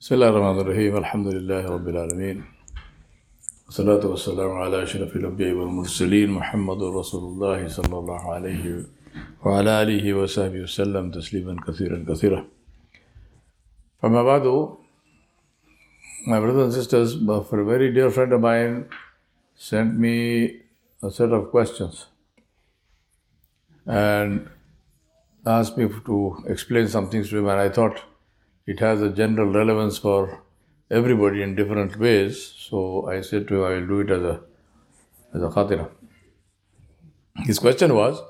بسم الله الرحمن الرحيم. الحمد لله رب العالمين. والصلاة والسلام على أشرف الأنبياء والمرسلين محمد رسول الله صلى الله عليه وعلى آله وصحبه وسلم تسليما كثيرا كثيرا. فما بعد my brothers and sisters a very dear friend of mine sent me a set of questions and asked me to explain some things to him and I thought it has a general relevance for everybody in different ways. So I said to him, I will do it as a as a khatira. His question was,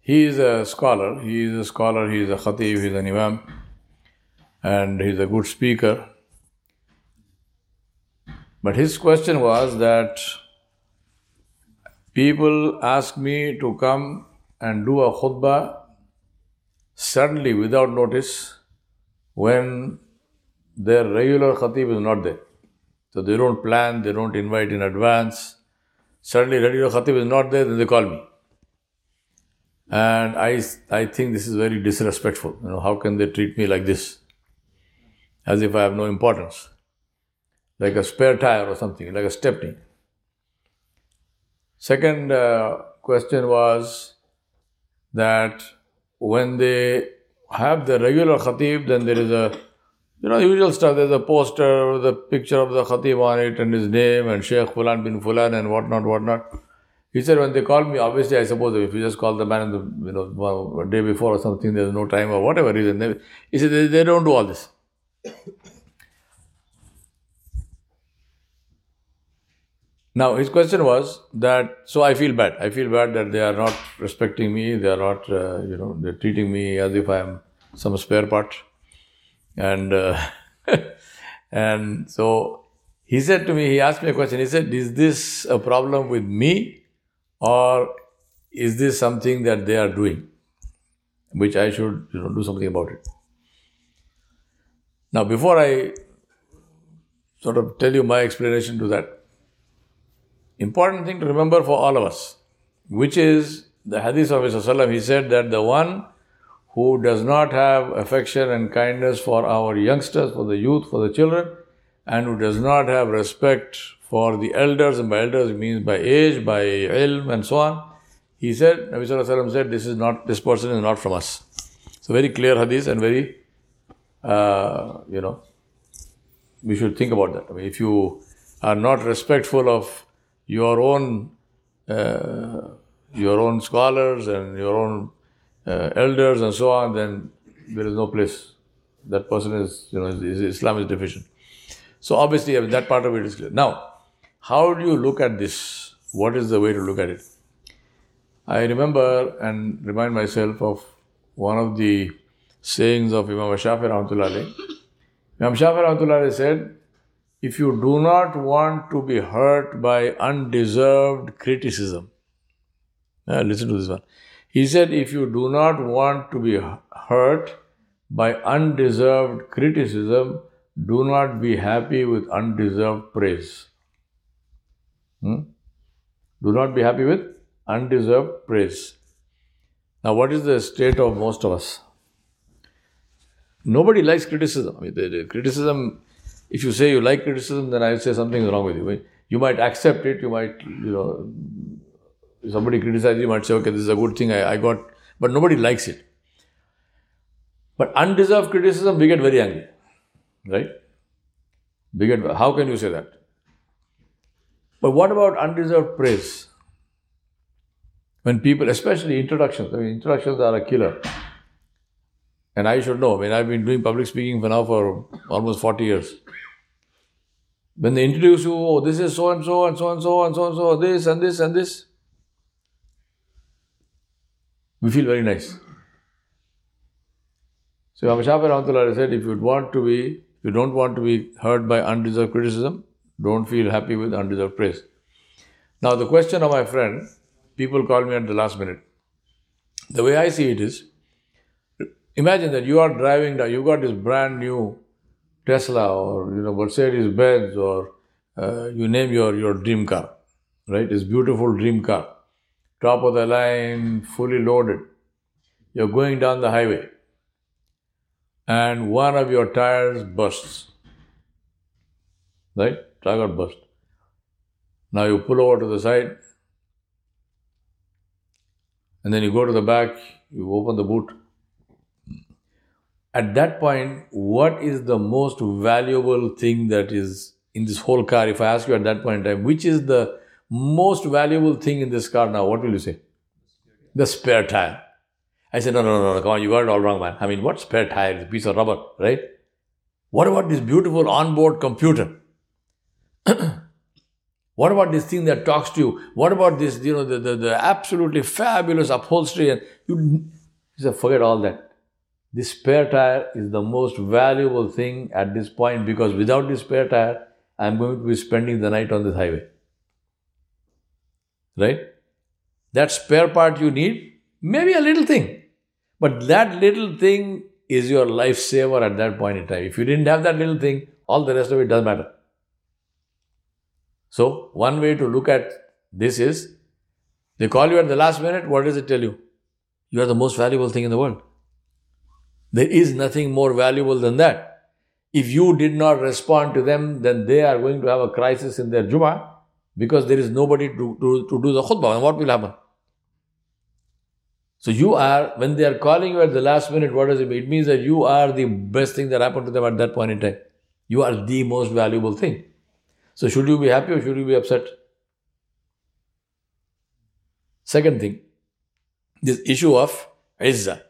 he is a scholar, he is a scholar, he is a khatib, he is an imam, and he is a good speaker. But his question was that people ask me to come and do a khutbah suddenly without notice when their regular khatib is not there. So they don't plan, they don't invite in advance. Suddenly regular khatib is not there, then they call me. And I, I think this is very disrespectful. You know, how can they treat me like this? As if I have no importance. Like a spare tire or something, like a stepney. Second uh, question was that when they have the regular khatib, then there is a, you know, usual stuff. There's a poster with a picture of the khatib on it and his name and Sheikh Fulan bin Fulan and whatnot, whatnot. He said when they call me, obviously I suppose if you just call the man the, you know, day before or something, there's no time or whatever reason. They, he said they, they don't do all this. Now his question was that so I feel bad. I feel bad that they are not respecting me. They are not, uh, you know, they're treating me as if I am some spare part. And uh, and so he said to me, he asked me a question. He said, "Is this a problem with me, or is this something that they are doing, which I should, you know, do something about it?" Now, before I sort of tell you my explanation to that important thing to remember for all of us, which is the hadith of Rasulullah. He said that the one who does not have affection and kindness for our youngsters, for the youth, for the children, and who does not have respect for the elders, and by elders means by age, by ilm, and so on. He said, Nabi Sallallahu said, this is not, this person is not from us. So very clear hadith and very, uh, you know, we should think about that. I mean, if you are not respectful of your own uh, your own scholars and your own uh, elders and so on, then there is no place. That person is, you know, is, Islam is deficient. So obviously, that part of it is clear. Now, how do you look at this? What is the way to look at it? I remember and remind myself of one of the sayings of Imam Shafi Rahmatullah Imam Shafi Rahmatullah said, if you do not want to be hurt by undeserved criticism, uh, listen to this one. He said, if you do not want to be hurt by undeserved criticism, do not be happy with undeserved praise. Hmm? Do not be happy with undeserved praise. Now, what is the state of most of us? Nobody likes criticism. I mean, the, the criticism if you say you like criticism, then I would say something is wrong with you. You might accept it, you might, you know, somebody criticizes you, might say, okay, this is a good thing I, I got, but nobody likes it. But undeserved criticism, we get very angry, right? We get, how can you say that? But what about undeserved praise? When people, especially introductions, I mean, introductions are a killer. And I should know. I mean, I've been doing public speaking for now for almost 40 years. When they introduce you, oh, this is so and so and so and so and so and so, this and this and this, we feel very nice. So Imam Shafi said, if you want to be, if you don't want to be hurt by undeserved criticism, don't feel happy with undeserved praise. Now the question of my friend, people call me at the last minute. The way I see it is, imagine that you are driving, you got this brand new Tesla or you know Mercedes Benz or uh, you name your your dream car, right? It's beautiful dream car, top of the line, fully loaded. You're going down the highway, and one of your tires bursts. Right? Tire got burst. Now you pull over to the side, and then you go to the back, you open the boot. At that point, what is the most valuable thing that is in this whole car? If I ask you at that point in time, which is the most valuable thing in this car now, what will you say? The spare tire. I said, no, no, no, no, come on, you got it all wrong, man. I mean, what spare tire? It's a piece of rubber, right? What about this beautiful onboard computer? what about this thing that talks to you? What about this, you know, the, the, the absolutely fabulous upholstery? And you, you said, forget all that. This spare tire is the most valuable thing at this point because without this spare tire, I'm going to be spending the night on this highway. Right? That spare part you need, maybe a little thing. But that little thing is your lifesaver at that point in time. If you didn't have that little thing, all the rest of it doesn't matter. So, one way to look at this is they call you at the last minute, what does it tell you? You are the most valuable thing in the world. There is nothing more valuable than that. If you did not respond to them, then they are going to have a crisis in their Jummah because there is nobody to, to, to do the khutbah. And what will happen? So you are, when they are calling you at the last minute, what does it mean? It means that you are the best thing that happened to them at that point in time. You are the most valuable thing. So should you be happy or should you be upset? Second thing, this issue of izzah.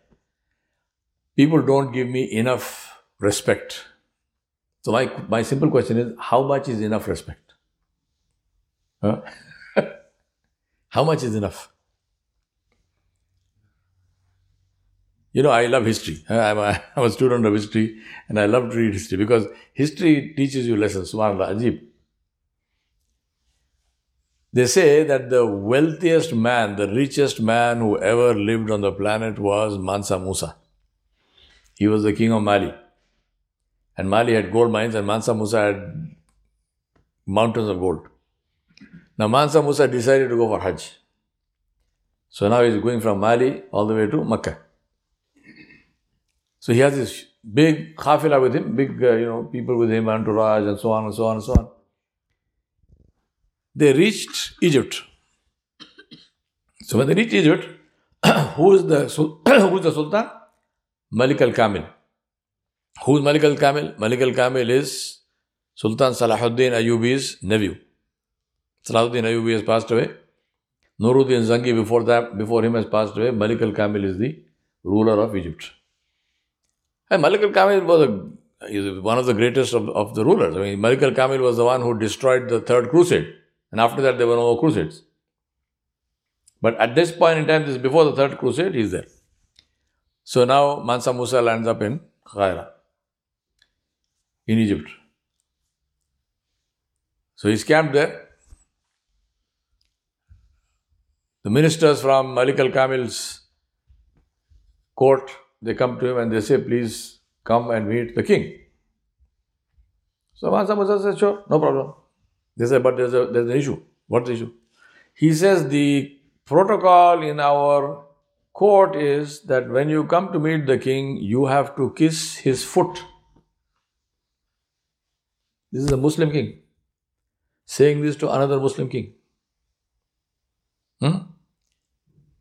People don't give me enough respect. So my, my simple question is, how much is enough respect? Huh? how much is enough? You know, I love history. I'm a, I'm a student of history and I love to read history because history teaches you lessons. SubhanAllah, Ajib. They say that the wealthiest man, the richest man who ever lived on the planet was Mansa Musa. He was the king of Mali. And Mali had gold mines and Mansa Musa had mountains of gold. Now Mansa Musa decided to go for Hajj. So now he's going from Mali all the way to Mecca. So he has this big kafila with him, big, uh, you know, people with him, entourage, and so on and so on and so on. They reached Egypt. So when they reached Egypt, who is the who is the Sultan? Malik al Kamil. Who is Malik al Kamil? Malik al Kamil is Sultan Salahuddin Ayyubi's nephew. Salahuddin Ayyubi has passed away. Nuruddin Zangi before that, before him has passed away. Malik al Kamil is the ruler of Egypt. And Malik al Kamil was a, one of the greatest of, of the rulers. I mean, Malik al Kamil was the one who destroyed the Third Crusade. And after that, there were no crusades. But at this point in time, this is before the Third Crusade, he is there. So now Mansa Musa lands up in Khaira, in Egypt. So he's camped there. The ministers from Malik al Kamil's court they come to him and they say, please come and meet the king. So Mansa Musa says, sure, no problem. They say, but there's, a, there's an issue. What's the issue? He says the protocol in our court is that when you come to meet the king, you have to kiss his foot. This is a Muslim king saying this to another Muslim king. Hmm?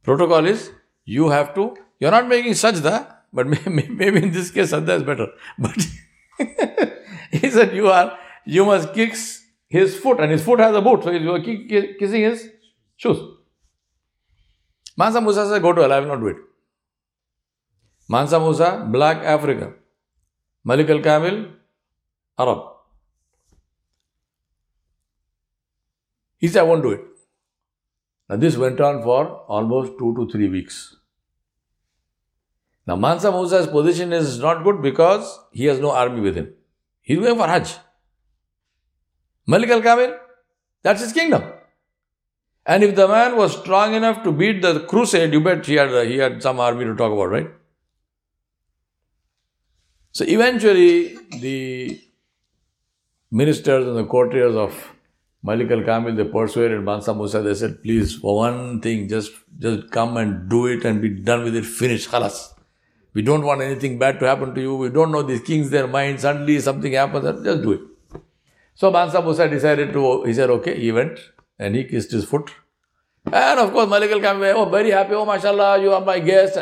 Protocol is you have to you're not making sajda, but maybe in this case sajda is better. But he said, you are, you must kiss his foot, and his foot has a boot, so you are kissing his shoes. Mansa Musa said, go to Allah, I will not do it. Mansa Musa, black African. Malik al Kamil, Arab. He said, I won't do it. Now, this went on for almost two to three weeks. Now Mansa Musa's position is not good because he has no army with him. He's going for Hajj. Malik al Kamil, that's his kingdom. And if the man was strong enough to beat the crusade, you bet he had, he had some army to talk about, right? So eventually, the ministers and the courtiers of Malik al Kamil, they persuaded Mansa Musa, they said, please, for one thing, just, just come and do it and be done with it, finish, khalas. We don't want anything bad to happen to you. We don't know these kings, their mind. Suddenly something happens, just do it. So Mansa Musa decided to, he said, okay, he went and he kissed his foot. And of course, Malik al oh, very happy, oh, mashallah, you are my guest.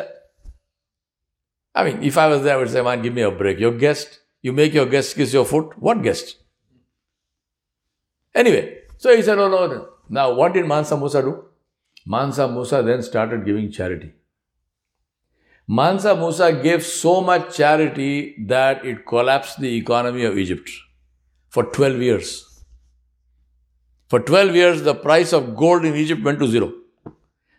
I mean, if I was there, I would say, man, give me a break. Your guest, you make your guest kiss your foot. What guest? Anyway, so he said, oh, no, no. Now, what did Mansa Musa do? Mansa Musa then started giving charity. Mansa Musa gave so much charity that it collapsed the economy of Egypt for 12 years. For 12 years, the price of gold in Egypt went to zero.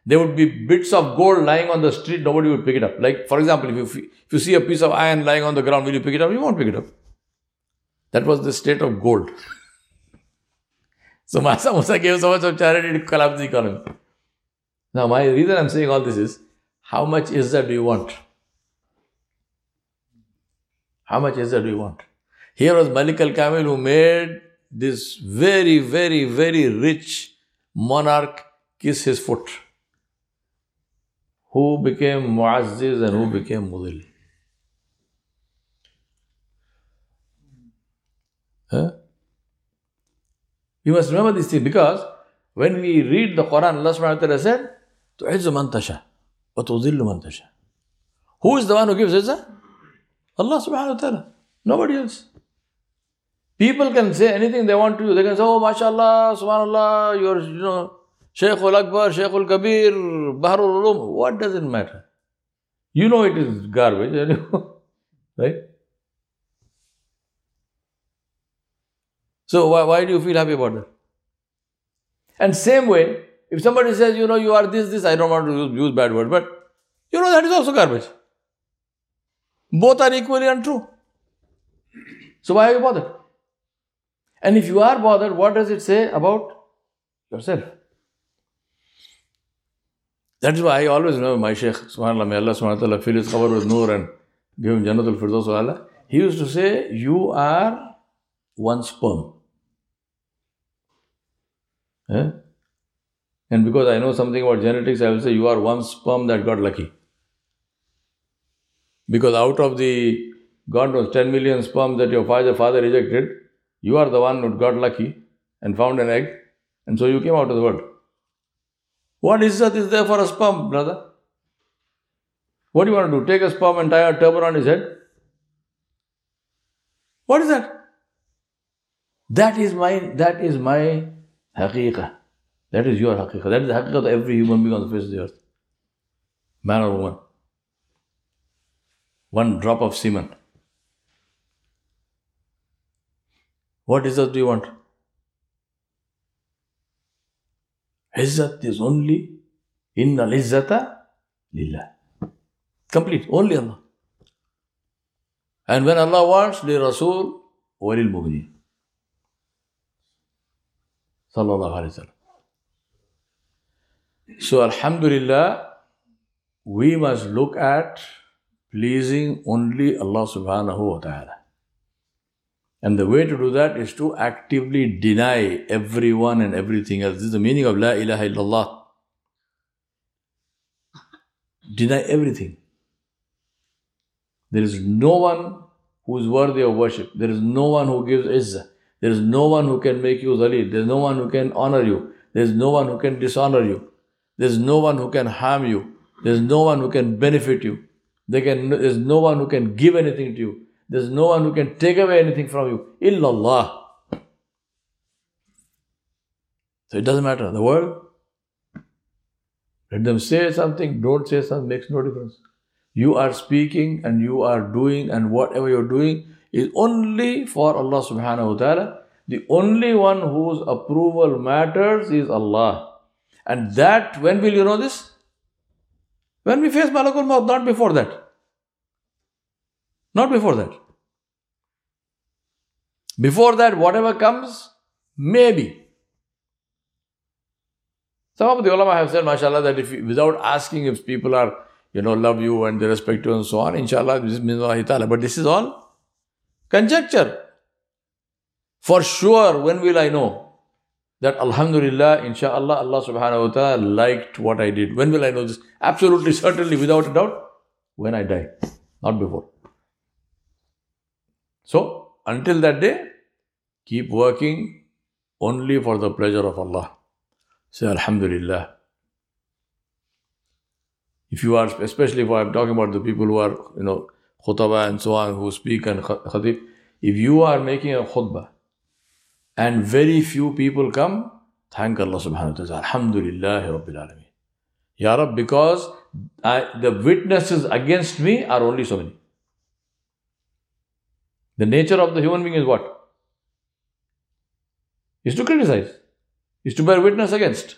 There would be bits of gold lying on the street, nobody would pick it up. Like, for example, if you, if you see a piece of iron lying on the ground, will you pick it up? You won't pick it up. That was the state of gold. so Mansa Musa gave so much of charity to collapse the economy. Now, my reason I'm saying all this is how much izzat do you want? How much izzat do you want? Here was Malik al Kamil who made this very, very, very rich monarch kiss his foot. Who became Muazziz and who became Mudil. Huh? You must remember this thing because when we read the Quran, Allah subhanahu wa ta'ala said, تُعِزُّ مَن تَشَاءُ وَتُضِلُّ مَن تَشَاءُ Who is the one who gives izzah? Allah subhanahu wa ta'ala. Nobody else. People can say anything they want to you. They can say, oh, mashallah, subhanallah, you're, you know, Shaykh al-Akbar, Shaykh al-Kabir, Baharul Ulum. What does it matter? You know it is garbage, right? So why, why do you feel happy about that? And same way, if somebody says, you know, you are this, this, I don't want to use, use bad word, but you know that is also garbage. Both are equally untrue. So why are you bothered? And if you are bothered, what does it say about yourself? That is why I always remember my Shaykh, subhanAllah, may Allah subhanahu wa ta'ala fill his cover with nur and give him Jannatul Firdaus Allah. He used to say, You are one sperm. Eh? And because I know something about genetics, I will say you are one sperm that got lucky. Because out of the God knows 10 million sperms that your father, father rejected, you are the one who got lucky and found an egg, and so you came out of the world. What izzat is there for a sperm, brother? What do you want to do? Take a sperm and tie a turban on his head? What is that? That is my that is my haqiqah. That is your haqiqah. That is the haqiqah of every human being on the face of the earth. Man or woman. One drop of semen. What izzat do you want? Izzat is only in inna izzata lillah. Complete, only Allah. And when Allah wants, li Rasul wa lil mu'mineen. Sallallahu alayhi wa. So, Alhamdulillah, we must look at pleasing only Allah subhanahu wa ta'ala. And the way to do that is to actively deny everyone and everything else. This is the meaning of La ilaha illallah. Deny everything. There is no one who is worthy of worship. There is no one who gives izzah. There is no one who can make you zalil. There is no one who can honor you. There is no one who can dishonor you. There's no one who can harm you. There's no one who can benefit you. There can, there's no one who can give anything to you. There's no one who can take away anything from you. Illallah. So it doesn't matter. The world, let them say something, don't say something, makes no difference. You are speaking and you are doing, and whatever you're doing is only for Allah subhanahu wa ta'ala. The only one whose approval matters is Allah. And that, when will you know this? When we face Malakul Maut, not before that. Not before that. Before that, whatever comes, maybe. Some of the ulama have said, mashallah, that if without asking if people are, you know, love you and they respect you and so on, inshallah, this is ta'ala. But this is all conjecture. For sure, when will I know? that Alhamdulillah, inshallah, Allah subhanahu wa ta'ala liked what I did. When will I know this? Absolutely, certainly, without a doubt, when I die, not before. So, until that day, keep working only for the pleasure of Allah. Say Alhamdulillah. If you are, especially if I'm talking about the people who are, you know, khutbah and so on, who speak and khatib, if you are making a khutbah and very few people come, thank Allah subhanahu wa ta'ala. Alhamdulillah Rabbil Alameen. Ya Rab, because I, the witnesses against me are only so many. The nature of the human being is what? Is to criticize, is to bear witness against.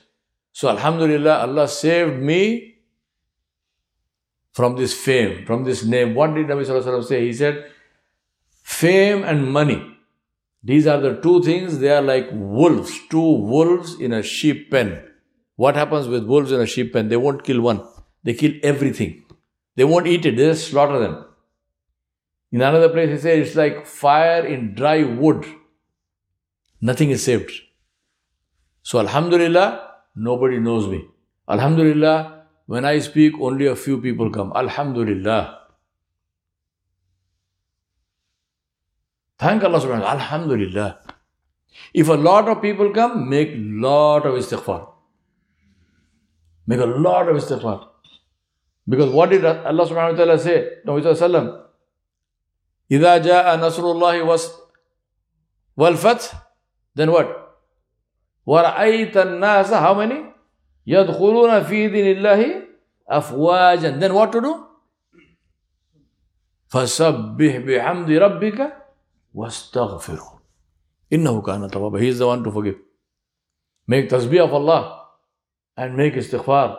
So, Alhamdulillah, Allah saved me from this fame, from this name. What did Nabi Sallallahu say? He said, Fame and money. These are the two things, they are like wolves, two wolves in a sheep pen. What happens with wolves in a sheep pen? They won't kill one, they kill everything. They won't eat it, they just slaughter them. In another place, he says it's like fire in dry wood. Nothing is saved. So, Alhamdulillah, nobody knows me. Alhamdulillah, when I speak, only a few people come. Alhamdulillah. Thank Allah subhanahu wa ta'ala. Alhamdulillah. If a lot of people come, make lot of istighfar. Make a lot of istighfar. Because what did Allah subhanahu wa ta'ala say? Sallallahu إذا جاء نصر الله والفتح then what ورأيت الناس how many يدخلون في دين الله أفواجا then what to do فسبح بحمد ربك واستغفره إنه كان توابا he is the one to forgive make tasbih of Allah and make istighfar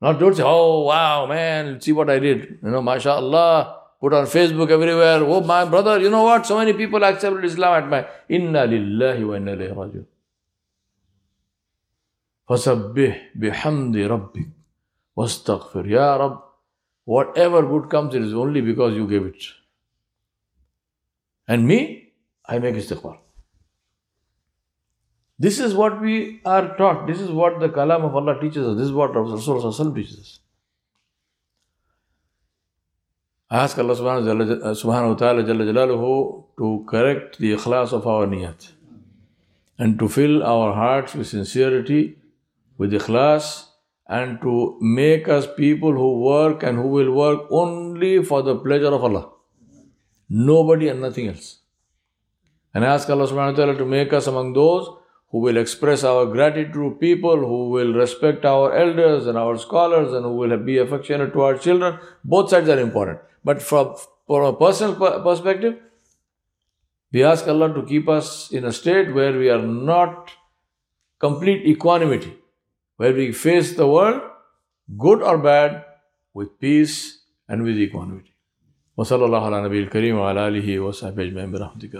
not don't say oh wow man see what I did you know mashallah put on Facebook everywhere, oh my brother, you know what? So many people accepted Islam at my Inna lillahi wa inna ilayhi rajiun. Fasabbih bihamdi rabbik wastaghfir. Ya Rabb, whatever good comes, it is only because you gave it. And me, I make istighfar. This is what we are taught. This is what the Kalam of Allah teaches us. This is what Rasulullah teaches us ask Allah subhanahu wa ta'ala to correct the ikhlas of our niyat and to fill our hearts with sincerity, with ikhlas, and to make us people who work and who will work only for the pleasure of Allah. Nobody and nothing else. And ask Allah subhanahu wa ta'ala to make us among those who will express our gratitude to people, who will respect our elders and our scholars, and who will be affectionate to our children. Both sides are important. But from, from a personal perspective, we ask Allah to keep us in a state where we are not complete equanimity, where we face the world, good or bad, with peace and with equanimity. وصلى الله على نبي الكريم وعلى آله وصحبه أجمعين برحمتك